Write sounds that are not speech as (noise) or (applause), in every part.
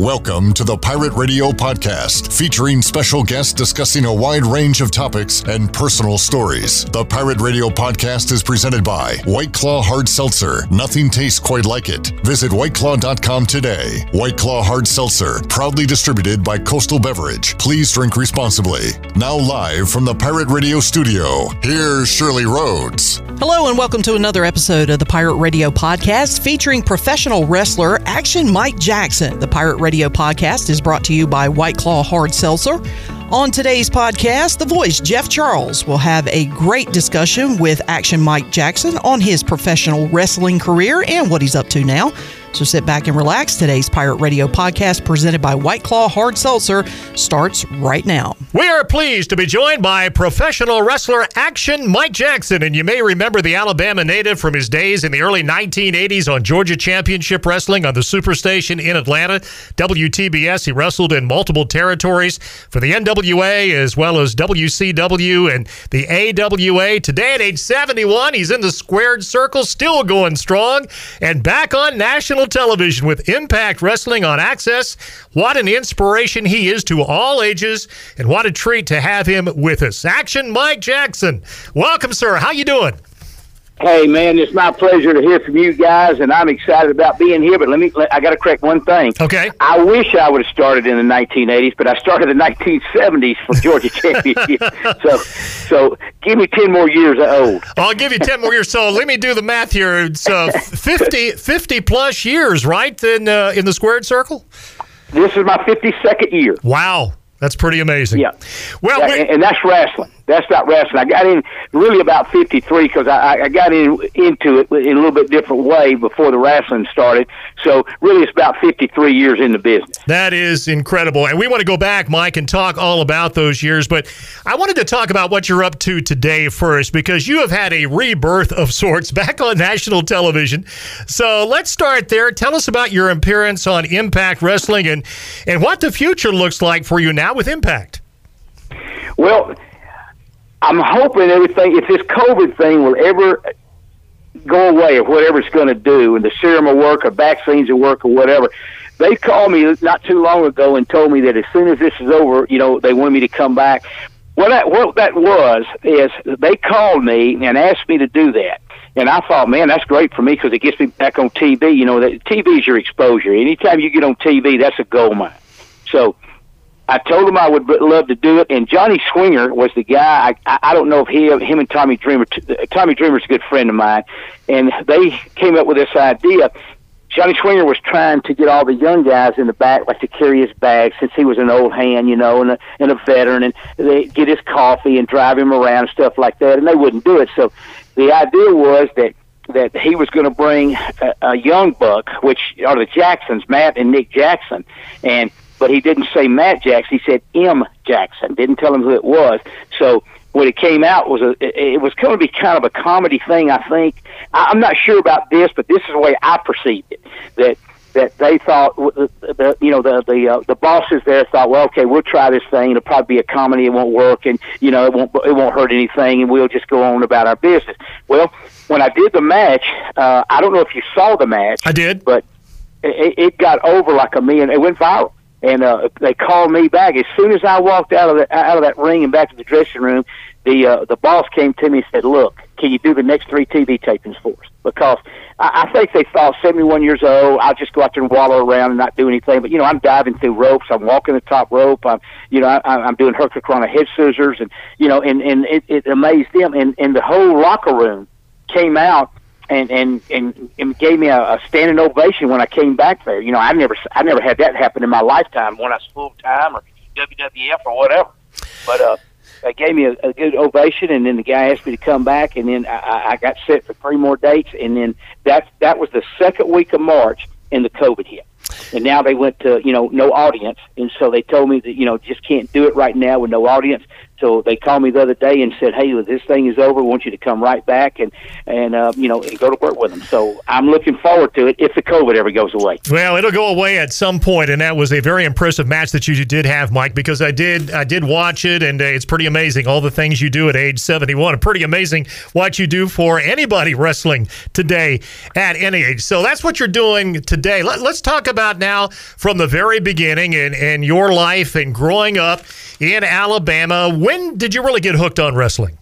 Welcome to the Pirate Radio Podcast, featuring special guests discussing a wide range of topics and personal stories. The Pirate Radio Podcast is presented by White Claw Hard Seltzer. Nothing tastes quite like it. Visit whiteclaw.com today. White Claw Hard Seltzer, proudly distributed by Coastal Beverage. Please drink responsibly. Now, live from the Pirate Radio studio, here's Shirley Rhodes. Hello, and welcome to another episode of the Pirate Radio Podcast featuring professional wrestler Action Mike Jackson. The Pirate Radio Podcast is brought to you by White Claw Hard Seltzer. On today's podcast, the voice, Jeff Charles, will have a great discussion with Action Mike Jackson on his professional wrestling career and what he's up to now. So sit back and relax. Today's Pirate Radio podcast, presented by White Claw Hard Seltzer, starts right now. We are pleased to be joined by professional wrestler Action Mike Jackson. And you may remember the Alabama native from his days in the early 1980s on Georgia Championship Wrestling on the Superstation in Atlanta. WTBS, he wrestled in multiple territories for the NWA as well as WCW and the AWA. Today at age 71, he's in the squared circle, still going strong, and back on national television with Impact Wrestling on AXS. What an inspiration he is to all ages, and what a treat to have him with us. Action Mike Jackson. Welcome, sir. How you doing? Hey man, it's my pleasure to hear from you guys, and I'm excited about being here. But let me, I got to correct one thing. Okay. I wish I would have started in the 1980s, but I started in the 1970s for Georgia (laughs) Championship. so, so give me 10 more years old. I'll give you 10 more years. So let me do the math here. It's uh, 50, 50 plus years, right, in uh, in the squared circle. This is my 52nd year. Wow, that's pretty amazing. Yeah. Well, Yeah, we- and, and that's wrestling. That's not wrestling. I got in really about 53 because I, I got in into it in a little bit different way before the wrestling started. So really, it's about 53 years in the business. That is incredible. And we want to go back, Mike, and talk all about those years. But I wanted to talk about what you're up to today first, because you have had a rebirth of sorts back on national television. So let's start there. Tell us about your appearance on Impact Wrestling and, and what the future looks like for you now with Impact. Well, I'm hoping everything, if this COVID thing will ever go away or whatever it's going to do, and the serum will work or vaccines will work or whatever. They called me not too long ago and told me that as soon as this is over, you know, they wanted me to come back. What that what that was is they called me and asked me to do that. And I thought, man, that's great for me because it gets me back on TV. You know, that TV is your exposure. Anytime you get on TV, that's a gold mine. So I told him I would love to do it, and Johnny Swinger was the guy. I, I don't know if he, him and Tommy Dreamer. Uh, Tommy Dreamer's a good friend of mine, and they came up with this idea. Johnny Swinger was trying to get all the young guys in the back, like to carry his bag, since he was an old hand, you know, and a, and a veteran, and they get his coffee and drive him around and stuff like that, and they wouldn't do it. So the idea was that that he was going to bring a, a young buck, which are the Jacksons, Matt and Nick Jackson, and but he didn't say Matt Jackson. He said M Jackson. Didn't tell him who it was. So when it came out was a it, it was going to be kind of a comedy thing. I think I, I'm not sure about this, but this is the way I perceived it. That that they thought the, the you know the the uh, the bosses there thought well okay we'll try this thing it'll probably be a comedy it won't work and you know it won't it won't hurt anything and we'll just go on about our business well when I did the match uh, I don't know if you saw the match I did. but it, it got over like a million. It went viral, and uh, they called me back as soon as I walked out of the, out of that ring and back to the dressing room. The uh, the boss came to me and said, "Look, can you do the next three TV tapings for us?" Because I, I think they thought 71 years old. I'll just go out there and wallow around and not do anything. But you know, I'm diving through ropes. I'm walking the top rope. I'm you know I, I'm doing Hurricane head scissors, and you know, and and it, it amazed them. And and the whole locker room came out and and and, and gave me a, a standing ovation when I came back there. You know, I never I never had that happen in my lifetime when I was full time or WWF or whatever. But uh, they gave me a, a good ovation, and then the guy asked me to come back, and then I, I got set for three more dates, and then that that was the second week of March, and the COVID hit. And now they went to you know no audience, and so they told me that you know just can't do it right now with no audience. So they called me the other day and said, "Hey, this thing is over. We want you to come right back and and uh, you know and go to work with them." So I'm looking forward to it if the COVID ever goes away. Well, it'll go away at some point, and that was a very impressive match that you did have, Mike, because I did I did watch it, and uh, it's pretty amazing all the things you do at age 71. Pretty amazing what you do for anybody wrestling today at any age. So that's what you're doing today. Let, us talk about now from the very beginning and and your life and growing up in Alabama when did you really get hooked on wrestling?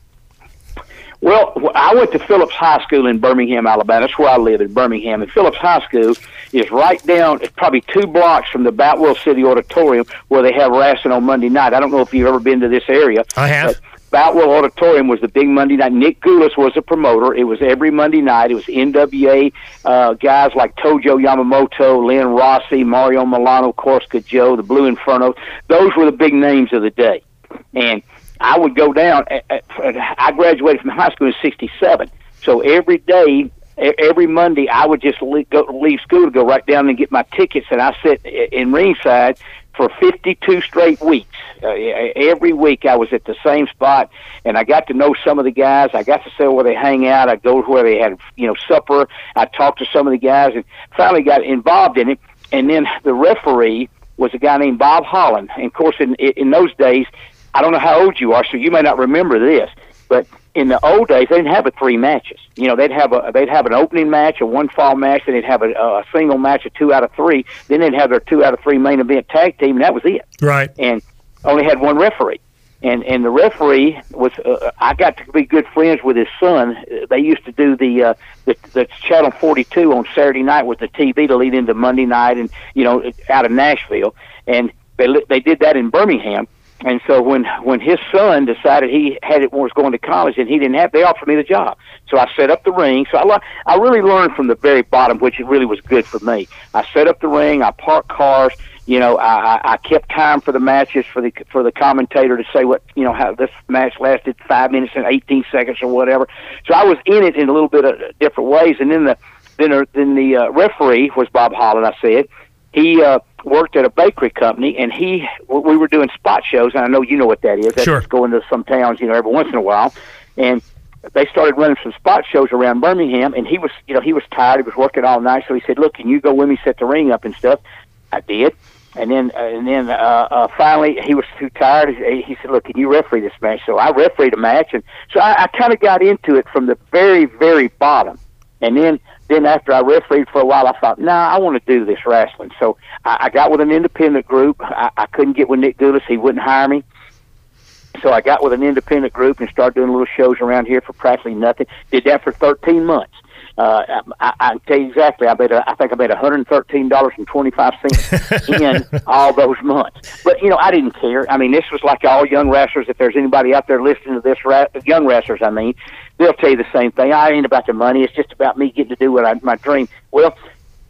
Well, I went to Phillips High School in Birmingham, Alabama. That's where I live in Birmingham. And Phillips High School is right down, it's probably two blocks from the Boutwell City Auditorium where they have wrestling on Monday night. I don't know if you've ever been to this area. I have. Boutwell Auditorium was the big Monday night. Nick Gulas was the promoter. It was every Monday night. It was NWA uh, guys like Tojo Yamamoto, Len Rossi, Mario Milano, Corsica Joe, the Blue Inferno. Those were the big names of the day. And I would go down. I graduated from high school in '67, so every day, every Monday, I would just leave, go, leave school to go right down and get my tickets, and I sit in ringside for 52 straight weeks. Uh, every week I was at the same spot, and I got to know some of the guys. I got to see where they hang out. I go to where they had, you know, supper. I talked to some of the guys, and finally got involved in it. And then the referee was a guy named Bob Holland. And of course, in in those days, I don't know how old you are, so you may not remember this, but in the old days, they didn't have a three matches. You know, they'd have a they'd have an opening match, a one fall match, then they'd have a, a single match, a two out of three. Then they'd have their two out of three main event tag team, and that was it. Right. And only had one referee. And and the referee was uh, I got to be good friends with his son. They used to do the uh, the, the channel 42 on Saturday night with the TV to lead into Monday night, and you know out of Nashville, and they they did that in Birmingham and so when when his son decided he had it was going to college and he didn't have, they offered me the job. So I set up the ring. So I I really learned from the very bottom, which it really was good for me. I set up the ring. I parked cars. You know, I, I kept time for the matches for the for the commentator to say what you know how this match lasted five minutes and eighteen seconds or whatever. So I was in it in a little bit of different ways. And then the then then the uh, referee was Bob Holland. I said he uh, worked at a bakery company, and he we were doing spot shows, and I know you know what that is. That's sure. going to some towns, you know, every once in a while, and they started running some spot shows around Birmingham, and he was, you know, he was tired. He was working all night, so he said, "Look, can you go with me, set the ring up and stuff?" I did, and then uh, and then uh, uh, finally he was too tired. He, he said, "Look, can you referee this match?" So I refereed a match, and so I, I kind of got into it from the very, very bottom, and then then after I refereed for a while, I thought, nah, I want to do this wrestling. So I, I got with an independent group. I, I couldn't get with Nick Gulas; he wouldn't hire me. So I got with an independent group and started doing little shows around here for practically nothing. Did that for 13 months. Uh, I, I can tell you exactly. I made. A, I think I made 113 dollars and 25 cents (laughs) in all those months. But you know, I didn't care. I mean, this was like all young wrestlers. If there's anybody out there listening to this, young wrestlers, I mean, they'll tell you the same thing. I ain't about the money. It's just about me getting to do what I my dream. Well,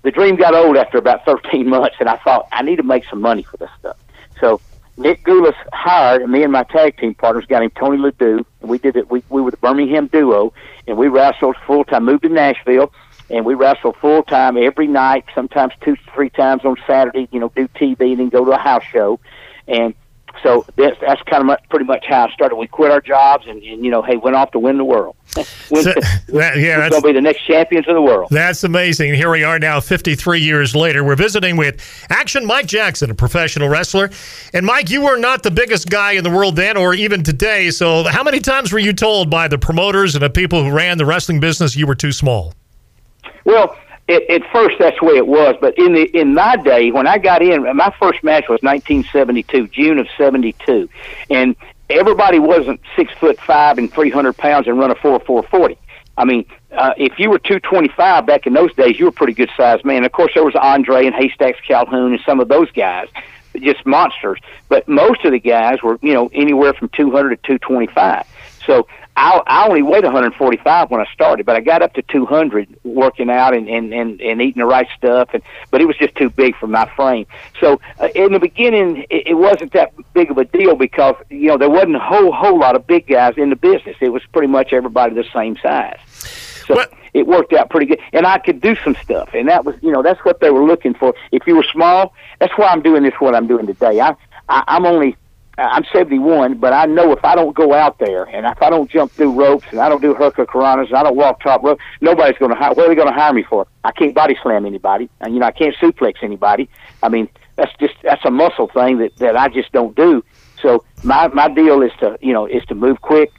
the dream got old after about 13 (laughs) months, and I thought I need to make some money for this stuff. So Nick Gulas hired, me and my tag team partners got him Tony Ledoux, and we did it. We we were the Birmingham duo, and we wrestled full time. Moved to Nashville, and we wrestled full time every night. Sometimes two, three times on Saturday. You know, do TV and then go to a house show, and so that's that's kind of much, pretty much how I started. We quit our jobs and, and you know, hey, went off to win the world. (laughs) win, so, that, yeah, that's going to be the next champions of the world. That's amazing. Here we are now, 53 years later. We're visiting with Action Mike Jackson, a professional wrestler. And Mike, you were not the biggest guy in the world then, or even today. So, how many times were you told by the promoters and the people who ran the wrestling business you were too small? Well, it, at first that's the way it was, but in the in my day when I got in, my first match was 1972, June of '72, and everybody wasn't six foot five and 300 pounds and run a four four forty. I mean, uh, if you were 225 back in those days, you were a pretty good sized man. Of course, there was Andre and Haystacks Calhoun and some of those guys, just monsters. But most of the guys were, you know, anywhere from 200 to 225. So I, I only weighed 145 when I started, but I got up to 200 working out and, and, and, and eating the right stuff. And, but it was just too big for my frame. So uh, in the beginning, it, it wasn't that big of a deal because, you know, there wasn't a whole, whole lot of big guys in the business. It was pretty much everybody the same size. So what? it worked out pretty good, and I could do some stuff, and that was, you know, that's what they were looking for. If you were small, that's why I'm doing this. What I'm doing today, I, I I'm only I'm 71, but I know if I don't go out there and if I don't jump through ropes and I don't do hurricanranas and I don't walk top rope, nobody's going to hire. What are they going to hire me for? I can't body slam anybody, and you know I can't suplex anybody. I mean that's just that's a muscle thing that that I just don't do. So my my deal is to you know is to move quick,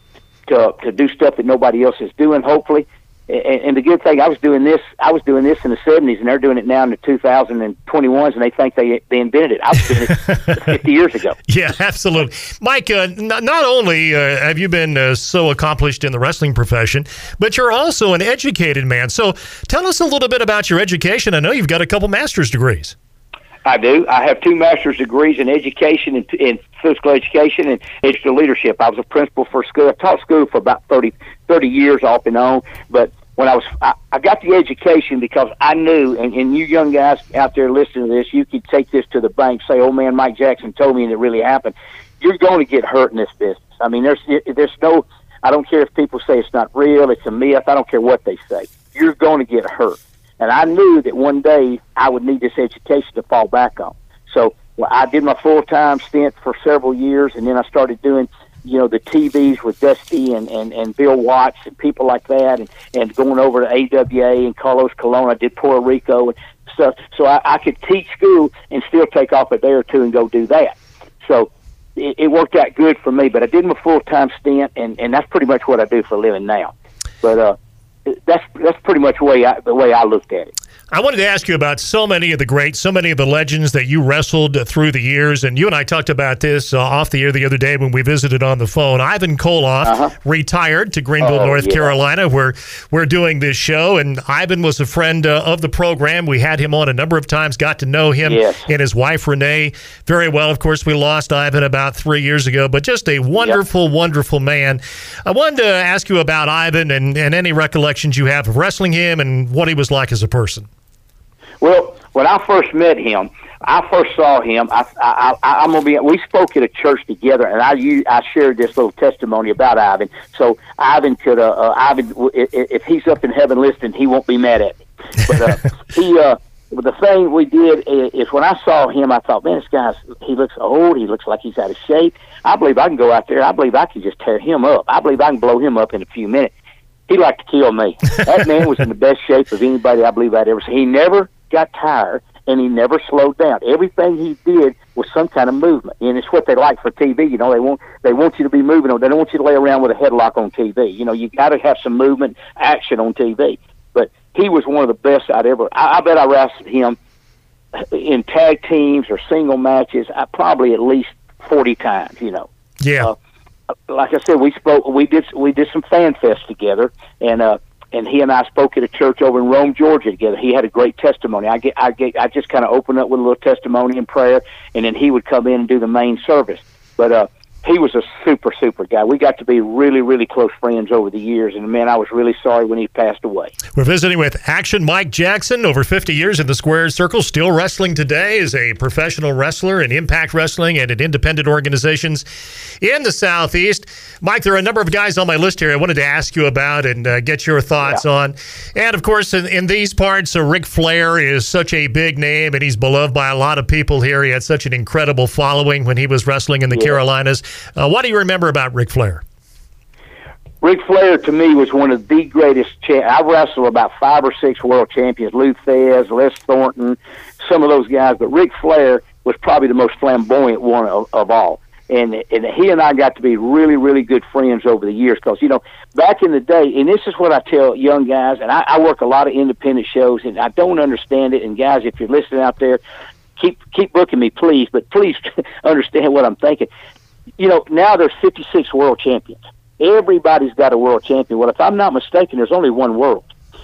to to do stuff that nobody else is doing. Hopefully, and, and the good thing, I was doing this. I was doing this in the '70s, and they're doing it now in the 2021s, and they think they they invented it. I was doing it (laughs) 50 years ago. Yeah, absolutely, Mike. Uh, not, not only uh, have you been uh, so accomplished in the wrestling profession, but you're also an educated man. So, tell us a little bit about your education. I know you've got a couple master's degrees. I do. I have two master's degrees in education and in, physical education and digital leadership. I was a principal for school. I taught school for about 30, 30 years off and on, but when I was, I, I got the education because I knew, and, and you young guys out there listening to this, you could take this to the bank, say, "Oh man, Mike Jackson told me, and it really happened." You're going to get hurt in this business. I mean, there's there's no, I don't care if people say it's not real, it's a myth. I don't care what they say. You're going to get hurt, and I knew that one day I would need this education to fall back on. So well, I did my full time stint for several years, and then I started doing you know the TVs with Dusty and, and, and Bill Watts and people like that, and, and going over to AWA and Carlos Colon. I did Puerto Rico and stuff, so I, I could teach school and still take off a day or two and go do that. So it, it worked out good for me. But I did my full time stint, and and that's pretty much what I do for a living now. But uh, that's that's pretty much the way I, the way I looked at it. I wanted to ask you about so many of the greats, so many of the legends that you wrestled through the years. And you and I talked about this uh, off the air the other day when we visited on the phone. Ivan Koloff uh-huh. retired to Greenville, oh, North yeah. Carolina, where we're doing this show. And Ivan was a friend uh, of the program. We had him on a number of times, got to know him yes. and his wife, Renee, very well. Of course, we lost Ivan about three years ago, but just a wonderful, yep. wonderful man. I wanted to ask you about Ivan and, and any recollections you have of wrestling him and what he was like as a person. Well, when I first met him, I first saw him. I, I, I, I'm gonna be. We spoke at a church together, and I I shared this little testimony about Ivan. So Ivan could, uh, uh Ivan, if he's up in heaven listening, he won't be mad at me. But uh, (laughs) he, uh, the thing we did is when I saw him, I thought, man, this guy's he looks old. He looks like he's out of shape. I believe I can go out there. I believe I can just tear him up. I believe I can blow him up in a few minutes. He liked to kill me. That man was in the best shape of anybody I believe I'd ever seen. He never got tired and he never slowed down. Everything he did was some kind of movement, and it's what they like for TV. You know, they want they want you to be moving. They don't want you to lay around with a headlock on TV. You know, you got to have some movement, action on TV. But he was one of the best I'd ever. I, I bet I wrestled him in tag teams or single matches. I probably at least forty times. You know. Yeah. Uh, like I said, we spoke. We did. We did some fan fest together, and uh, and he and I spoke at a church over in Rome, Georgia together. He had a great testimony. I get, I get, I just kind of opened up with a little testimony and prayer, and then he would come in and do the main service. But uh, he was a super super guy. We got to be really really close friends over the years, and man, I was really sorry when he passed away. We're visiting with Action Mike Jackson, over 50 years in the squared circle, still wrestling today as a professional wrestler in Impact Wrestling and in independent organizations in the Southeast. Mike, there are a number of guys on my list here I wanted to ask you about and uh, get your thoughts yeah. on. And of course, in, in these parts, uh, Ric Flair is such a big name, and he's beloved by a lot of people here. He had such an incredible following when he was wrestling in the yeah. Carolinas. Uh, what do you remember about Ric Flair? Ric Flair to me was one of the greatest. Cha- I wrestled about five or six world champions: Lou Thesz, Les Thornton, some of those guys. But Ric Flair was probably the most flamboyant one of, of all. And and he and I got to be really really good friends over the years because you know back in the day, and this is what I tell young guys, and I, I work a lot of independent shows, and I don't understand it. And guys, if you're listening out there, keep keep booking me, please. But please (laughs) understand what I'm thinking you know, now there's 56 world champions. Everybody's got a world champion. Well, if I'm not mistaken, there's only one world.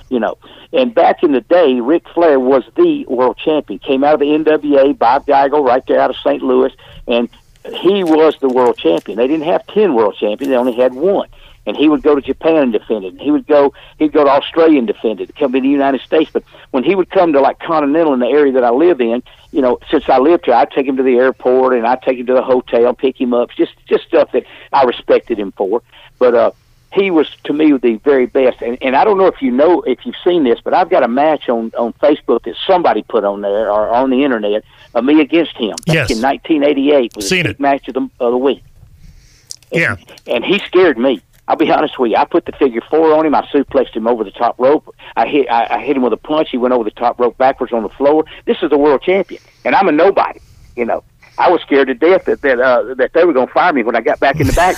You know, and back in the day, Ric Flair was the world champion. Came out of the NWA, Bob Geigel, right there out of St. Louis, and he was the world champion. They didn't have ten world champions; they only had one and he would go to Japan and defend it. And he would go he'd go to Australia and defend it. Come to the United States, but when he would come to like Continental in the area that I live in, you know, since I lived here, I'd take him to the airport and I'd take him to the hotel, pick him up, just just stuff that I respected him for. But uh, he was to me the very best. And, and I don't know if you know if you've seen this, but I've got a match on on Facebook that somebody put on there or on the internet of me against him back Yes. in 1988 was Seen the it. match of the of the week. Yeah. and he scared me. I'll be honest with you. I put the figure four on him. I suplexed him over the top rope. I hit I, I hit him with a punch. He went over the top rope backwards on the floor. This is the world champion, and I'm a nobody. You know, I was scared to death that that uh, that they were going to fire me when I got back in the back.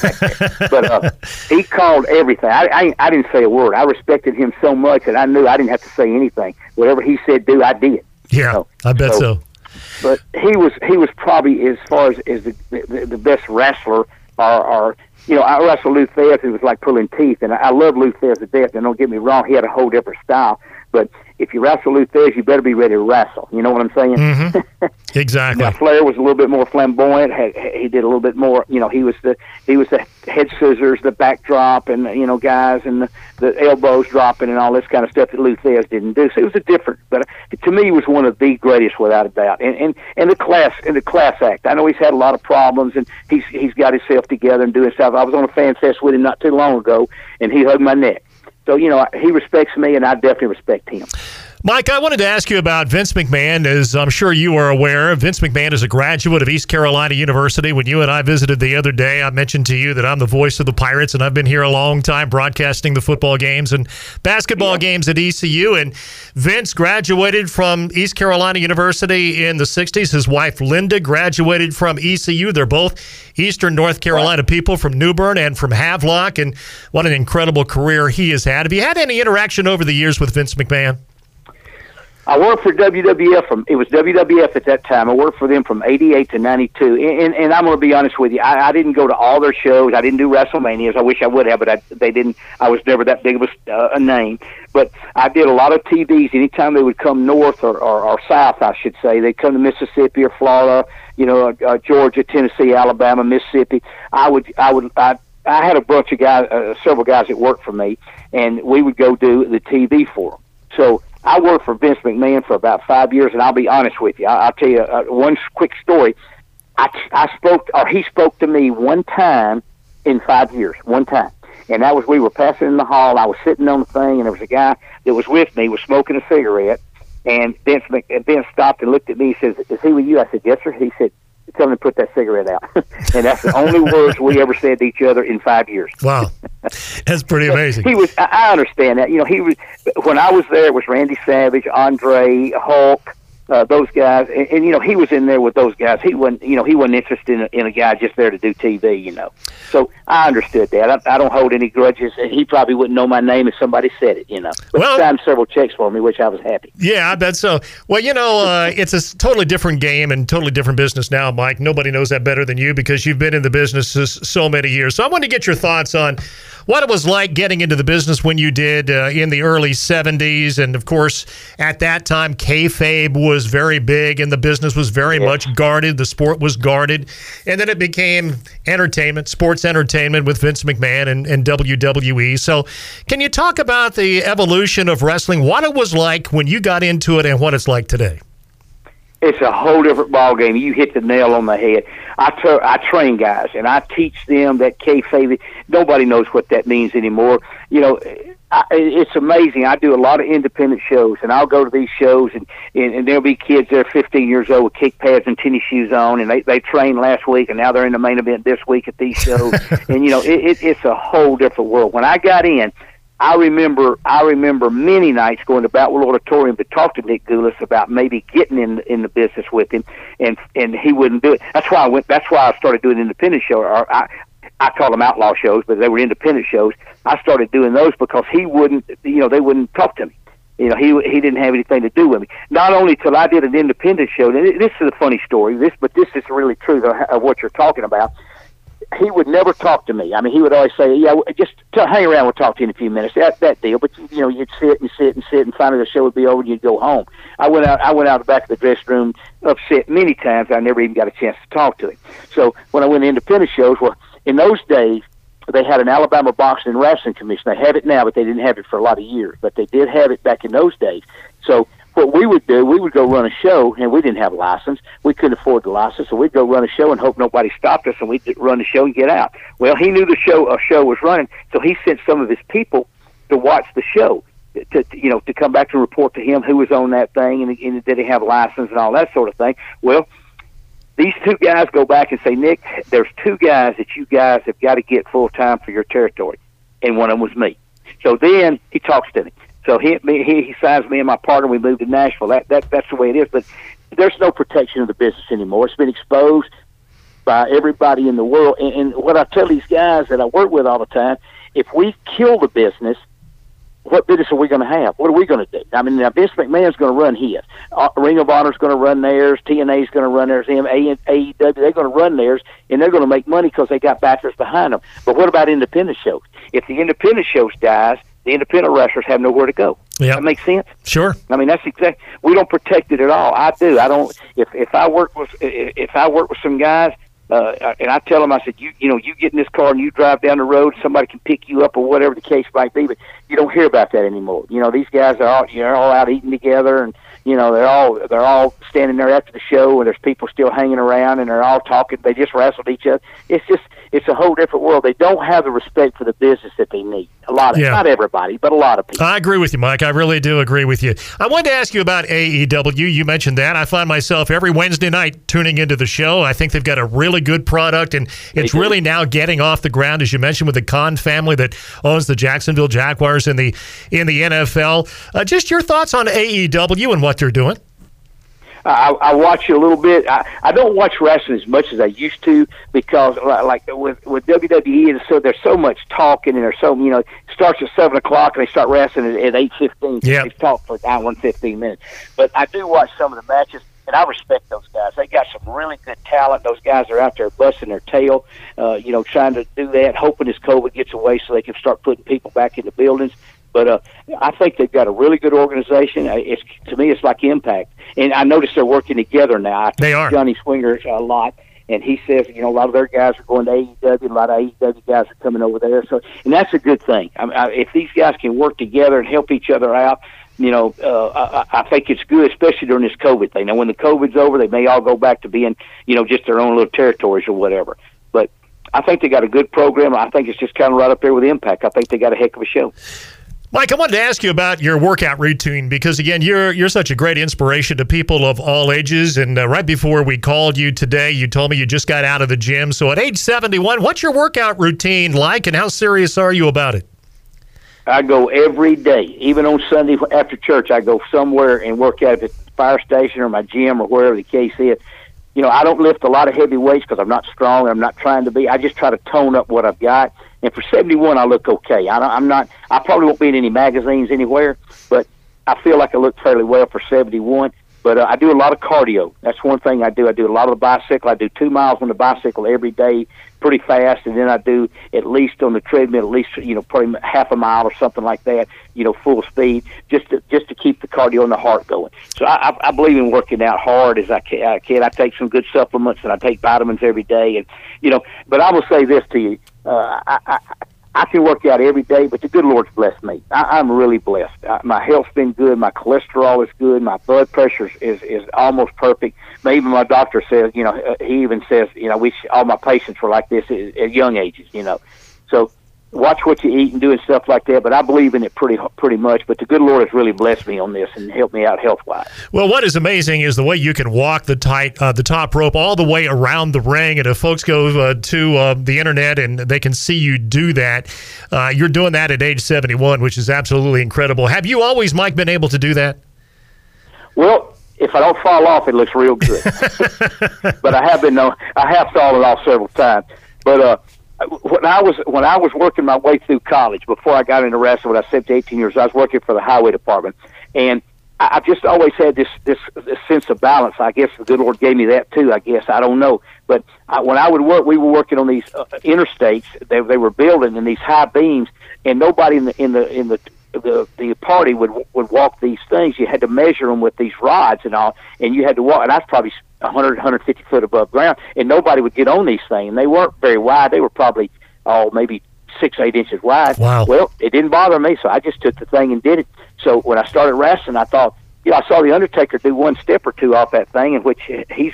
(laughs) But uh, he called everything. I, I I didn't say a word. I respected him so much that I knew I didn't have to say anything. Whatever he said, do I did. Yeah, So- I bet so- so. but he was he was probably as far as, as the, the the best wrestler or, or you know I wrestled Lou Thesz who was like pulling teeth and I, I love Lou Thesz to death and don't get me wrong he had a whole different style but if you wrestle Lou you better be ready to wrestle you know what I'm saying Mm-hmm. (laughs) Exactly. now Flair was a little bit more flamboyant. Had, he did a little bit more. You know, he was the he was the head scissors, the backdrop, and you know, guys, and the, the elbows dropping, and all this kind of stuff that Lou didn't do. So it was a different. But to me, he was one of the greatest without a doubt. And and and the class and the class act. I know he's had a lot of problems, and he's he's got himself together and doing stuff. I was on a fan fest with him not too long ago, and he hugged my neck. So you know, he respects me, and I definitely respect him. Mike, I wanted to ask you about Vince McMahon. As I'm sure you are aware, Vince McMahon is a graduate of East Carolina University. When you and I visited the other day, I mentioned to you that I'm the voice of the Pirates, and I've been here a long time broadcasting the football games and basketball games at ECU. And Vince graduated from East Carolina University in the 60s. His wife, Linda, graduated from ECU. They're both Eastern North Carolina people from New Bern and from Havelock. And what an incredible career he has had. Have you had any interaction over the years with Vince McMahon? I worked for WWF from it was WWF at that time. I worked for them from '88 to '92, and, and, and I'm going to be honest with you. I, I didn't go to all their shows. I didn't do WrestleManias. I wish I would have, but I, they didn't. I was never that big of a, uh, a name. But I did a lot of TVs. Anytime they would come north or, or, or south, I should say, they'd come to Mississippi or Florida, you know, uh, Georgia, Tennessee, Alabama, Mississippi. I would, I would, I. I had a bunch of guys, uh, several guys that worked for me, and we would go do the TV for them. So I worked for Vince McMahon for about five years, and I'll be honest with you. I, I'll tell you uh, one quick story. I, I spoke, or he spoke to me one time in five years, one time. And that was, we were passing in the hall. I was sitting on the thing, and there was a guy that was with me, was smoking a cigarette. And Vince, Mc- Vince stopped and looked at me. He says, Is he with you? I said, Yes, sir. He said, Tell him to put that cigarette out. (laughs) and that's the only words we ever said to each other in five years. Wow, that's pretty (laughs) amazing. He was. I understand that. You know, he was. When I was there, it was Randy Savage, Andre, Hulk, uh, those guys, and, and you know, he was in there with those guys. He wasn't. You know, he wasn't interested in a, in a guy just there to do TV. You know, so I understood that. I, I don't hold any grudges. and He probably wouldn't know my name if somebody said it. You know, but Well- he signed several checks for me, which I was happy. Yeah, I bet so. Well, you know, uh, it's a totally different game and totally different business now, Mike. Nobody knows that better than you because you've been in the business so many years. So I want to get your thoughts on what it was like getting into the business when you did uh, in the early 70s. And of course, at that time, kayfabe was very big and the business was very much guarded. The sport was guarded. And then it became entertainment, sports entertainment with Vince McMahon and, and WWE. So can you talk about the evolution of wrestling, what it was like when you got into it and what it's like today? it's a whole different ball game. You hit the nail on the head. I I train guys and I teach them that kayfabe. Nobody knows what that means anymore. You know, I, it's amazing. I do a lot of independent shows, and I'll go to these shows, and and, and there'll be kids that are 15 years old with kick pads and tennis shoes on, and they they trained last week, and now they're in the main event this week at these shows. (laughs) and you know, it, it, it's a whole different world. When I got in. I remember I remember many nights going to Boutwell Auditorium to talk to Nick Gulas about maybe getting in in the business with him, and and he wouldn't do it. That's why I went. That's why I started doing independent shows. Or I I call them outlaw shows, but they were independent shows. I started doing those because he wouldn't. You know, they wouldn't talk to me. You know, he he didn't have anything to do with me. Not only till I did an independent show. And this is a funny story. This, but this is really true of, what you're talking about he would never talk to me. I mean, he would always say, "Yeah, just to hang around. We'll talk to you in a few minutes." That that deal. But you know, you'd sit and sit and sit, and finally the show would be over, and you'd go home. I went out. I went out the back of the dressing room, upset many times. I never even got a chance to talk to him. So when I went to independent shows, well, in those days, they had an Alabama Boxing and Wrestling Commission. They have it now, but they didn't have it for a lot of years. But they did have it back in those days. So what we would do, we would go run a show, and we didn't have a license. We couldn't afford the license, so we'd go run a show and hope nobody stopped us, and we'd run the show and get out. Well, he knew the show a show was running, so he sent some of his people to watch the show. To, you know to come back to report to him who was on that thing and, and did he have a license and all that sort of thing. Well, these two guys go back and say, Nick, there's two guys that you guys have got to get full time for your territory, and one of them was me. So then he talks to me. So he he, he signs me and my partner. We moved to Nashville. That that that's the way it is. But there's no protection of the business anymore. It's been exposed by everybody in the world. And, and what I tell these guys that I work with all the time, if we kill the business, what business are we going to have? What are we going to do? I mean, now Vince McMahon's going to run his. Uh, Ring of Honor's going to run theirs. TNA's going to run theirs. AEW, they're going to run theirs, and they're going to make money because they got backers behind them. But what about independent shows? If the independent shows dies, the independent wrestlers have nowhere to go. Yeah, that makes sense. Sure. I mean, that's exact. We don't protect it at all. I do. I don't. If if I work with if I work with some guys uh, and I tell them, I said, you you know, you get in this car and you drive down the road, somebody can pick you up or whatever the case might be, but you don't hear about that anymore. You know, these guys are all you know all out eating together, and you know they're all they're all standing there after the show, and there's people still hanging around, and they're all talking. They just wrestled each other. It's just it's a whole different world. They don't have the respect for the business that they need. A lot of, yeah. not everybody, but a lot of people. I agree with you, Mike. I really do agree with you. I wanted to ask you about AEW. You mentioned that. I find myself every Wednesday night tuning into the show. I think they've got a really good product, and it's really now getting off the ground, as you mentioned, with the Khan family that owns the Jacksonville Jaguars in the in the NFL. Uh, just your thoughts on AEW and what they're doing. I, I watch a little bit. I, I don't watch wrestling as much as I used to because, like with with WWE, and so there's so much talking and there's so you know it starts at seven o'clock and they start wrestling at, at eight fifteen. Yeah, they talk for an hour and fifteen minutes. But I do watch some of the matches and I respect those guys. They got some really good talent. Those guys are out there busting their tail, uh, you know, trying to do that, hoping this COVID gets away so they can start putting people back in the buildings. But uh, I think they've got a really good organization. Uh, it's to me, it's like Impact, and I notice they're working together now. I they are Johnny Swinger a lot, and he says you know a lot of their guys are going to AEW. A lot of AEW guys are coming over there. So, and that's a good thing. I mean, I, if these guys can work together and help each other out, you know, uh, I, I think it's good, especially during this COVID thing. Now, when the COVID's over, they may all go back to being, you know, just their own little territories or whatever. But I think they got a good program. I think it's just kind of right up there with Impact. I think they got a heck of a show. Mike, I wanted to ask you about your workout routine because again, you're you're such a great inspiration to people of all ages. And uh, right before we called you today, you told me you just got out of the gym. So at age 71, what's your workout routine like, and how serious are you about it? I go every day, even on Sunday after church. I go somewhere and work out at the fire station or my gym or wherever the case is. You know, I don't lift a lot of heavy weights because I'm not strong. And I'm not trying to be. I just try to tone up what I've got and for 71, I look okay. I, I'm not. I probably won't be in any magazines anywhere, but I feel like I look fairly well for 71. But uh, I do a lot of cardio. That's one thing I do. I do a lot of the bicycle. I do two miles on the bicycle every day, pretty fast, and then I do at least on the treadmill, at least you know, probably half a mile or something like that. You know, full speed, just to just to keep the cardio and the heart going. So I, I, I believe in working out hard as I can. I can. I take some good supplements and I take vitamins every day, and you know. But I will say this to you: uh, I, I, I can work out every day, but the good Lord's blessed me. I, I'm really blessed. I, my health's been good. My cholesterol is good. My blood pressure is is almost perfect. Even my doctor says, you know, uh, he even says, you know, we all my patients were like this at, at young ages, you know. So watch what you eat and doing stuff like that. But I believe in it pretty pretty much. But the good Lord has really blessed me on this and helped me out health wise. Well, what is amazing is the way you can walk the tight uh, the top rope all the way around the ring. And if folks go uh, to uh, the internet and they can see you do that, uh, you're doing that at age 71, which is absolutely incredible. Have you always, Mike, been able to do that? Well, if I don't fall off, it looks real good. (laughs) but I have been known. I have fallen off several times. But uh, when I was when I was working my way through college before I got into wrestling, when I was 17, 18 years, I was working for the highway department, and I, I've just always had this, this this sense of balance. I guess the good Lord gave me that too. I guess I don't know, but I, when I would work, we were working on these uh, interstates. They they were building in these high beams, and nobody in the in the in the the the party would would walk these things. You had to measure them with these rods and all, and you had to walk. And I was probably 100, 150 foot above ground, and nobody would get on these things. And they weren't very wide. They were probably, oh, maybe six, eight inches wide. Wow. Well, it didn't bother me, so I just took the thing and did it. So when I started wrestling, I thought, you know, I saw the Undertaker do one step or two off that thing, in which he's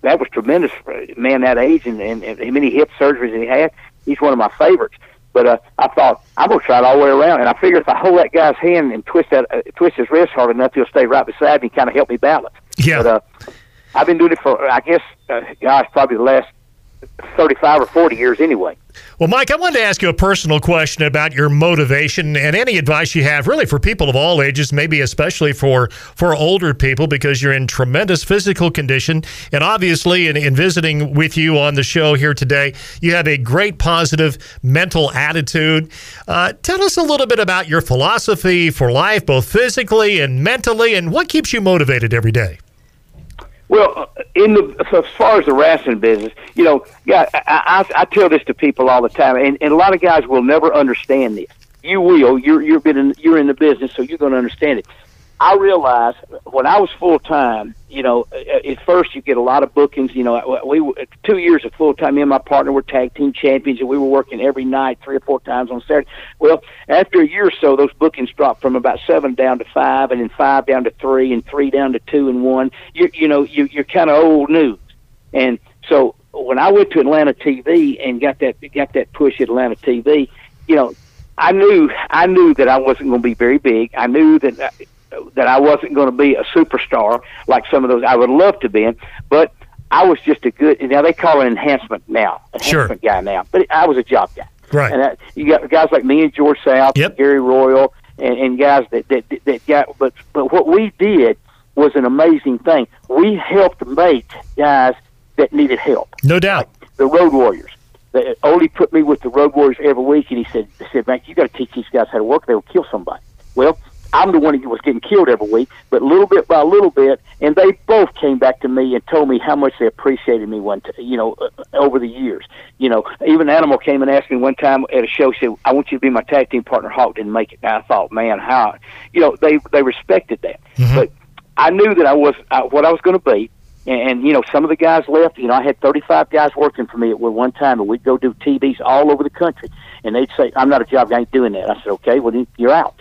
that was tremendous man that age, and, and, and many hip surgeries that he had. He's one of my favorites. But uh, I thought I'm gonna try it all the way around, and I figured if I hold that guy's hand and twist that uh, twist his wrist hard enough, he'll stay right beside me, and kind of help me balance. Yeah. But uh, I've been doing it for I guess, uh, gosh, probably the last 35 or 40 years anyway. Well, Mike, I wanted to ask you a personal question about your motivation and any advice you have, really, for people of all ages, maybe especially for for older people, because you're in tremendous physical condition, and obviously, in, in visiting with you on the show here today, you have a great positive mental attitude. Uh, tell us a little bit about your philosophy for life, both physically and mentally, and what keeps you motivated every day. Well, uh, in the as far as the wrestling business, you know, yeah, I, I, I tell this to people all the time, and, and a lot of guys will never understand this. You will. You're you're been in, you're in the business, so you're going to understand it. I realized when I was full time, you know, uh, at first you get a lot of bookings. You know, uh, we two years of full time. Me and my partner were tag team champions, and we were working every night, three or four times on Saturday. Well, after a year or so, those bookings dropped from about seven down to five, and then five down to three, and three down to two and one. You you know, you you're kind of old news, and so when I went to Atlanta TV and got that got that push at Atlanta TV, you know, I knew I knew that I wasn't going to be very big. I knew that uh, that I wasn't going to be a superstar like some of those I would love to be, but I was just a good. Now they call it enhancement now, enhancement sure. guy now, but I was a job guy. Right. And I, you got guys like me and George South, yep. Gary Royal, and, and guys that, that that got. But but what we did was an amazing thing. We helped make guys that needed help. No doubt. Like the Road Warriors. The, Ole put me with the Road Warriors every week, and he said, he said, "Man, you got to teach these guys how to work. They will kill somebody." Well, I'm the one that was getting killed every week, but little bit by little bit, and they both came back to me and told me how much they appreciated me one, t- you know, uh, over the years. You know, even Animal came and asked me one time at a show, said, "I want you to be my tag team partner." Hawk didn't make it. And I thought, man, how, you know, they they respected that, Mhm. but I knew that I was uh, what I was going to be. And, and you know, some of the guys left. You know, I had 35 guys working for me at one time, and we'd go do TVs all over the country. And they'd say, "I'm not a job guy, I ain't doing that." I said, "Okay, well then you're out."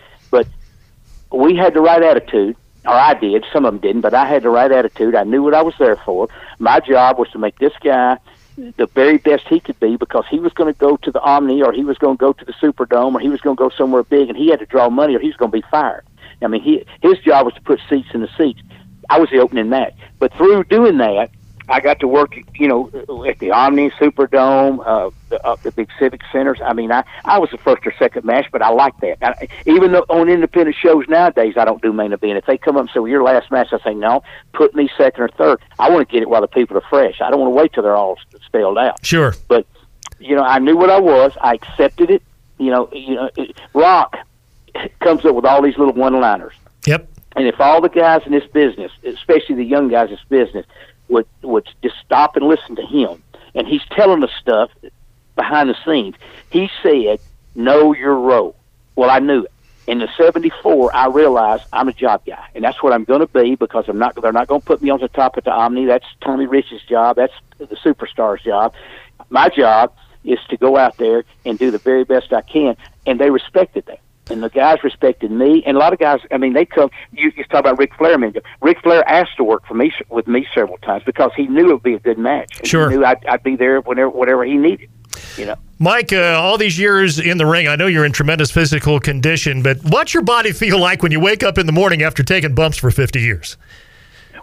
We had the right attitude, or I did. Some of them didn't, but I had the right attitude. I knew what I was there for. My job was to make this guy the very best he could be because he was going to go to the Omni or he was going to go to the Superdome or he was going to go somewhere big and he had to draw money or he was going to be fired. I mean, he his job was to put seats in the seats. I was the opening match, but through doing that, I got to work, you know, at the Omni Superdome, uh, the, uh, the big civic centers. I mean, I I was the first or second match, but I like that. I, even though on independent shows nowadays, I don't do main event. If they come up and say, "Well, your last match," I say, "No, put me second or third. I want to get it while the people are fresh. I don't want to wait till they're all spelled out." Sure. But you know, I knew what I was. I accepted it. You know, you know, it, Rock comes up with all these little one-liners. Yep. And if all the guys in this business, especially the young guys in this business, would would just stop and listen to him, and he's telling us stuff behind the scenes. He said, "Know your role." Well, I knew it. In the '74, I realized I'm a job guy, and that's what I'm going to be because I'm not. They're not going to put me on the top of the Omni. That's Tommy Rich's job. That's the superstar's job. My job is to go out there and do the very best I can, and they respected that and the guys respected me. And a lot of guys, I mean, they come. You, you talk about Ric Flair a minute ago. Ric Flair asked to work for me with me several times because he knew it would be a good match. And Sure. he knew I'd, I'd be there whenever whatever he needed. You know. Mike, uh, all these years in the ring, I know you're in tremendous physical condition, but what's your body feel like when you wake up in the morning after taking bumps for 50 years?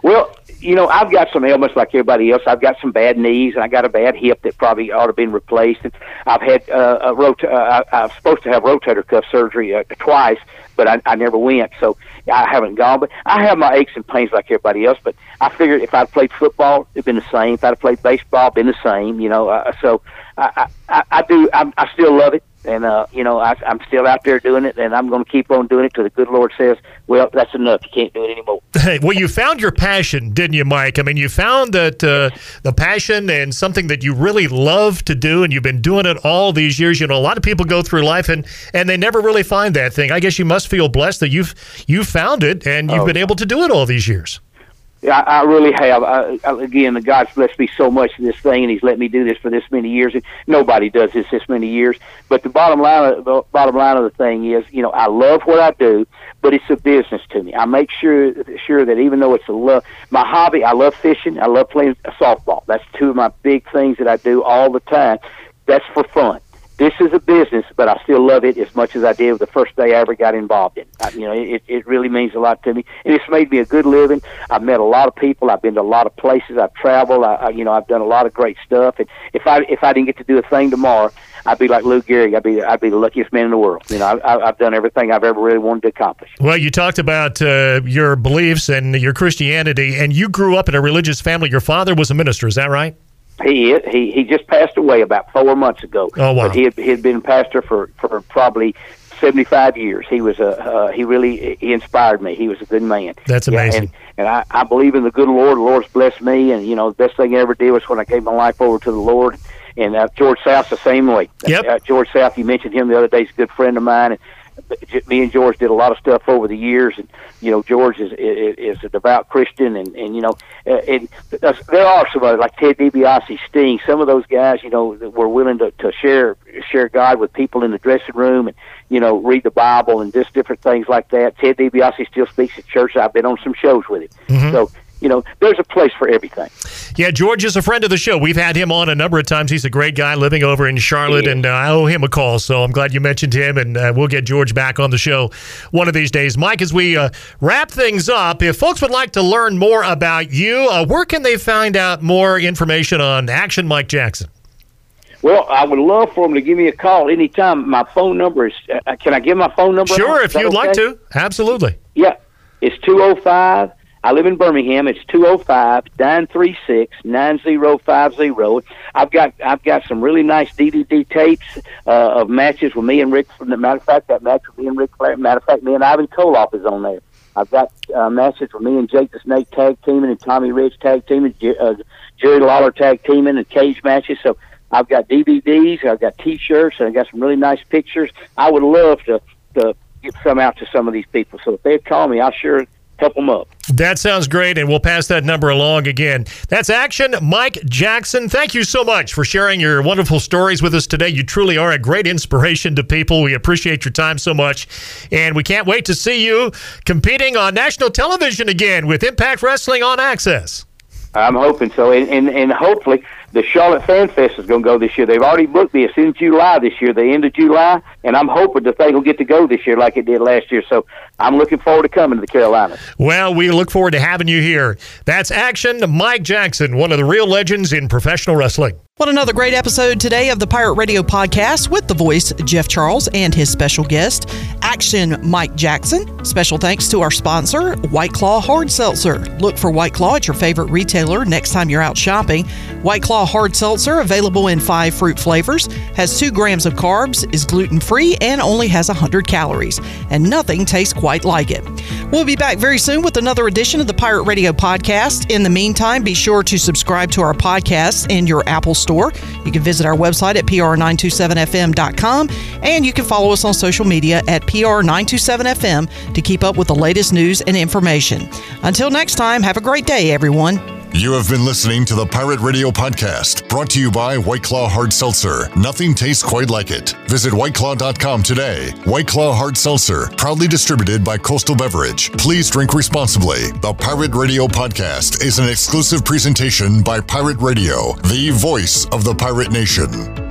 Well, you know, I've got some ailments like everybody else. I've got some bad knees, and I got a bad hip that probably ought to have been replaced. And I've had uh, a rot- uh, I, I'm supposed to have rotator cuff surgery uh, twice, but I, I never went, so I haven't gone. But I have my aches and pains like everybody else. But I figured if I'd played football, it'd been the same. If I'd played baseball, it'd been the same. You know, uh, so I, I, I do. I, I still love it and uh, you know I, I'm still out there doing it, and I'm going to keep on doing it till the good Lord says, "Well, that's enough. You can't do it anymore." Hey, well, you found your passion, didn't you, Mike? I mean, you found that uh, the passion and something that you really love to do, and you've been doing it all these years. You know, a lot of people go through life and and they never really find that thing. I guess you must feel blessed that you've you found it and you've Oh. been able to do it all these years. I, I really have. I, I, again, God's blessed me so much in this thing, and He's let me do this for this many years. And nobody does this this many years. But the bottom line, of, the bottom line of the thing is, you know, I love what I do, but it's a business to me. I make sure sure that even though it's a love, my hobby, I love fishing. I love playing softball. That's two of my big things that I do all the time. That's for fun this is a business, but I still love it as much as I did the first day I ever got involved in. I, you know, it it really means a lot to me, and it's made me a good living. I've met a lot of people. I've been to a lot of places. I've traveled. I, I you know, I've done a lot of great stuff. And if I if I didn't get to do a thing tomorrow, I'd be like Lou Gehrig. I'd be I'd be the luckiest man in the world. You know, I, I've done everything I've ever really wanted to accomplish. Well, you talked about uh, your beliefs and your Christianity, and you grew up in a religious family. Your father was a minister. Is that right? He he he just passed away about four months ago. Oh wow! But he had, he had been pastor for for probably seventy five years. He was a uh, he really he inspired me. He was a good man. That's amazing. Yeah, and and I, I believe in the good Lord. The Lord's blessed me, and you know the best thing I ever did was when I gave my life over to the Lord. And uh, George South's the same way. Yep. Uh, George South, you mentioned him the other day. He's a good friend of mine. And, me and George did a lot of stuff over the years, and you know George is is, is a devout Christian, and and you know, and there are some others like Ted DiBiase, Sting, some of those guys, you know, that were willing to to share share God with people in the dressing room, and you know, read the Bible and just different things like that. Ted DiBiase still speaks at church. I've been on some shows with him, mm-hmm. so you know, there's a place for everything. Yeah, George is a friend of the show. We've had him on a number of times. He's a great guy living over in Charlotte, and uh, I owe him a call. So I'm glad you mentioned him, and uh, we'll get George back on the show one of these days. Mike, as we uh, wrap things up, if folks would like to learn more about you, uh, where can they find out more information on Action Mike Jackson? Well, I would love for them to give me a call anytime. My phone number is. Uh, can I give my phone number? Sure, if you'd okay? like to. Absolutely. Yeah, it's two zero oh five I live in Birmingham. It's two zero oh five nine three six nine zero five zero. I've got I've got some really nice DVD tapes uh, of matches with me and Rick. Matter of fact, that match with me and Ric Flair. Matter of fact, me and Ivan Koloff is on there. I've got uh, matches with me and Jake the Snake tag teaming and Tommy Rich tag teaming, uh, Jerry Lawler tag teaming and cage matches. So I've got DVDs, I've got T-shirts, and I've got some really nice pictures. I would love to to get some out to some of these people. So if they'd call me, I'll sure help them up. That sounds great, and we'll pass that number along again. That's Action Mike Jackson. Thank you so much for sharing your wonderful stories with us today. You truly are a great inspiration to people. We appreciate your time so much, and we can't wait to see you competing on national television again with Impact Wrestling on AXS. I'm hoping so, and and, and hopefully the Charlotte Fan Fest is going to go this year. They've already booked. It's in July this year, the end of July, and I'm hoping the thing will get to go this year like it did last year. So I'm looking forward to coming to the Carolinas. Well, we look forward to having you here. That's Action Mike Jackson, one of the real legends in professional wrestling. What another great episode today of the Pirate Radio podcast with the voice Jeff Charles and his special guest, Action Mike Jackson. Special thanks to our sponsor, White Claw Hard Seltzer. Look for White Claw at your favorite retailer next time you're out shopping. White Claw Hard Seltzer, available in five fruit flavors, has two grams of carbs, is gluten free, and only has 100 calories. And nothing tastes quite like it. We'll be back very soon with another edition of the Pirate Radio podcast. In the meantime, be sure to subscribe to our podcast in your Apple store. You can visit our website at pr927fm.com and you can follow us on social media at pr927fm to keep up with the latest news and information. Until next time, have a great day, everyone. You have been listening to the Pirate Radio Podcast, brought to you by White Claw Hard Seltzer. Nothing tastes quite like it. Visit whiteclaw.com today. White Claw Hard Seltzer, proudly distributed by Coastal Beverage. Please drink responsibly. The Pirate Radio Podcast is an exclusive presentation by Pirate Radio, the voice of the pirate nation.